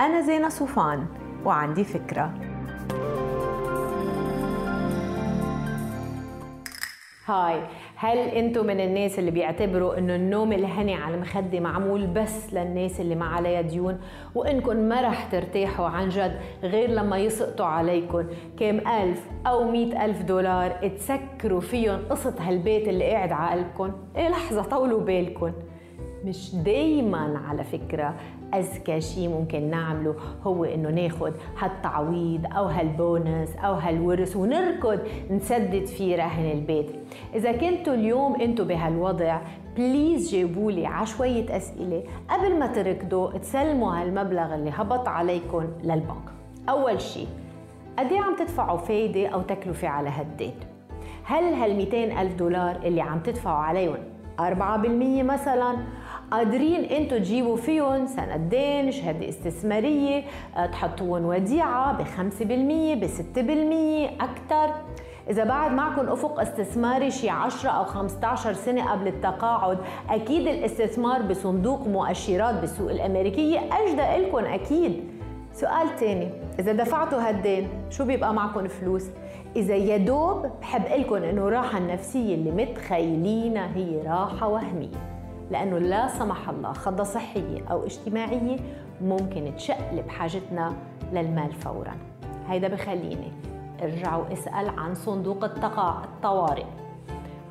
أنا زينة صوفان وعندي فكرة. هاي هل أنتم من الناس اللي بيعتبروا إنه النوم الهني على المخدة معمول بس للناس اللي ما عليها ديون؟ وإنكم ما رح ترتاحوا عن جد غير لما يسقطوا عليكم. كام ألف أو مئة ألف دولار تسكروا فيهم قصة هالبيت اللي قاعد على قلبكم؟ إيه لحظة طولوا بالكم. مش دايما على فكرة أذكى شيء ممكن نعمله هو إنه ناخد هالتعويض أو هالبونس أو هالورث ونركض نسدد فيه رهن البيت. إذا كنتوا اليوم أنتوا بهالوضع please جاوبوا لي على شوية أسئلة قبل ما تركضوا تسلموا هالمبلغ اللي هبط عليكم للبنك. أول شيء قد عم تدفعوا فايدة أو تكلفة على هالدين هل هال 200 ألف دولار اللي عم تدفعوا عليهم 4% مثلا؟ قادرين أنتم تجيبوا فيهم سندين شهادة استثمارية آه، تحطوهم وديعة ب 5% ب 6% أكثر إذا بعد معكم أفق استثماري شي 10 أو 15 سنة قبل التقاعد أكيد الاستثمار بصندوق مؤشرات بالسوق الأمريكية أجدى لكم أكيد. سؤال تاني إذا دفعتوا هالدين شو بيبقى معكم فلوس؟ إذا يدوب بحب لكم إنه الراحة النفسية اللي متخيلينها هي راحة وهمية. لأنه لا سمح الله خضة صحية أو اجتماعية ممكن تشقلب حاجتنا للمال فورا. هيدا بخليني أرجع وأسأل عن صندوق الطوارئ.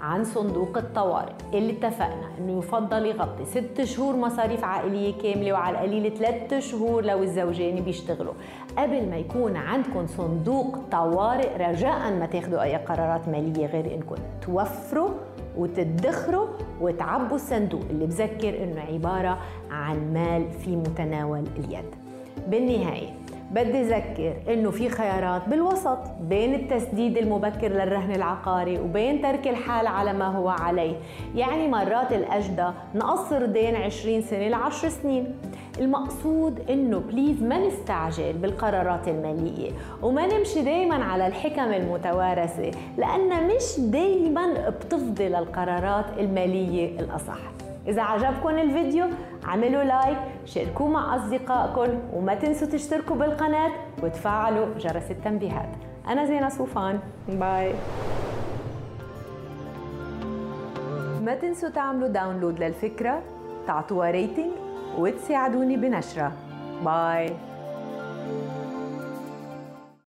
عن صندوق الطوارئ اللي اتفقنا إنه يفضل يغطي ست شهور مصاريف عائلية كاملة وعلى القليل ثلاث شهور لو الزوجين بيشتغلوا. قبل ما يكون عندكم صندوق طوارئ رجاء ما تاخذوا أي قرارات مالية غير إنكم توفروا وتدخروا وتعبوا الصندوق اللي بذكر إنه عبارة عن مال في متناول اليد. بالنهاية بدي أذكر إنه في خيارات بالوسط بين التسديد المبكر للرهن العقاري وبين ترك الحال على ما هو عليه. يعني مرات الأجدى نقصر دين 20 سنة ل 10 سنين. المقصود إنه please ما نستعجل بالقرارات المالية وما نمشي دائما على الحكم المتوارثة لأن مش دائما بتفضل القرارات المالية الأصح. إذا عجبكم الفيديو عملوا like شاركوه مع أصدقائكم وما تنسوا تشتركوا بالقناة وتفعلوا جرس التنبيهات. أنا زينة صوفان. bye ما تنسوا تعملوا download للفكرة تعطوها rating وتساعدوني بنشرها bye